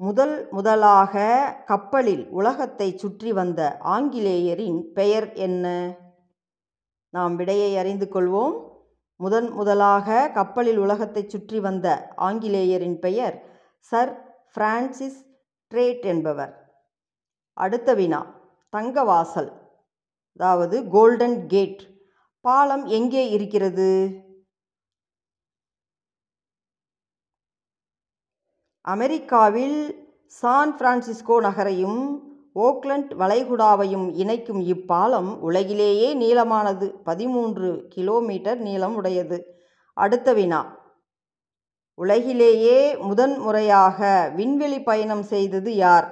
முதல் முதலாக கப்பலில் உலகத்தை சுற்றி வந்த ஆங்கிலேயரின் பெயர் என்ன? நாம் விடையை அறிந்து கொள்வோம். முதன் முதலாக கப்பலில் உலகத்தை சுற்றி வந்த ஆங்கிலேயரின் பெயர் சர் பிரான்சிஸ் ட்ரேட் என்பவர். அடுத்த வினா தங்கவாசல் அதாவது கோல்டன் கேட். பாலம் எங்கே இருக்கிறது? அமெரிக்காவில் சான் பிரான்சிஸ்கோ நகரையும் ஓக்லண்ட் வளைகுடாவையும் இணைக்கும் இப்பாலம் உலகிலேயே நீளமானது. பதிமூன்று கிலோமீட்டர் நீளம் உடையது. அடுத்த வினா. உலகிலேயே முதன் முறையாக விண்வெளி பயணம் செய்தது யார்?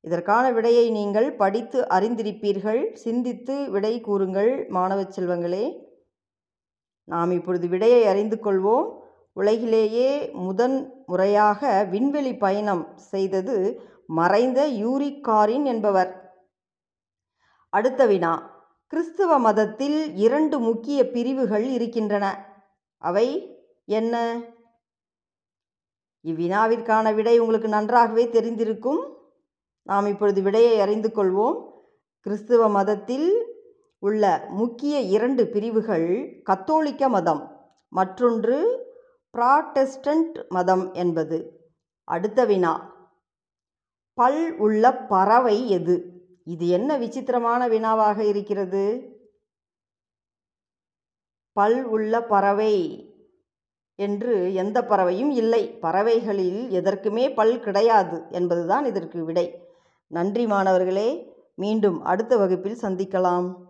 இதற்கான விடையை நீங்கள் படித்து அறிந்திருப்பீர்கள். சிந்தித்து விடை கூறுங்கள் மாணவ செல்வங்களே. நாம் இப்பொழுது விடையை அறிந்து கொள்வோம். உலகிலேயே முதன் முறையாக விண்வெளி பயணம் செய்தது மறைந்த யூரிகாரின் என்பவர். அடுத்த வினா. கிறிஸ்துவ மதத்தில் இரண்டு முக்கிய பிரிவுகள் இருக்கின்றன. அவை என்ன? இவ்வினாவிற்கான விடை உங்களுக்கு நன்றாகவே தெரிந்திருக்கும். நாம் இப்பொழுது விடையை அறிந்து கொள்வோம். கிறிஸ்துவ மதத்தில் உள்ள முக்கிய இரண்டு பிரிவுகள் கத்தோலிக்க மதம். மற்றொன்று ப்ராட்டஸ்டன்ட் மதம் என்பது. அடுத்த வினா. பல் உள்ள பறவை எது? இது என்ன விசித்திரமான வினாவாக இருக்கிறது? பல் உள்ள பறவை என்று எந்த பறவையும் இல்லை. பறவைகளில் எதற்குமே பல் கிடையாது என்பதுதான் இதற்கு விடை. நன்றி மாணவர்களே. மீண்டும் அடுத்த வகுப்பில் சந்திக்கலாம்.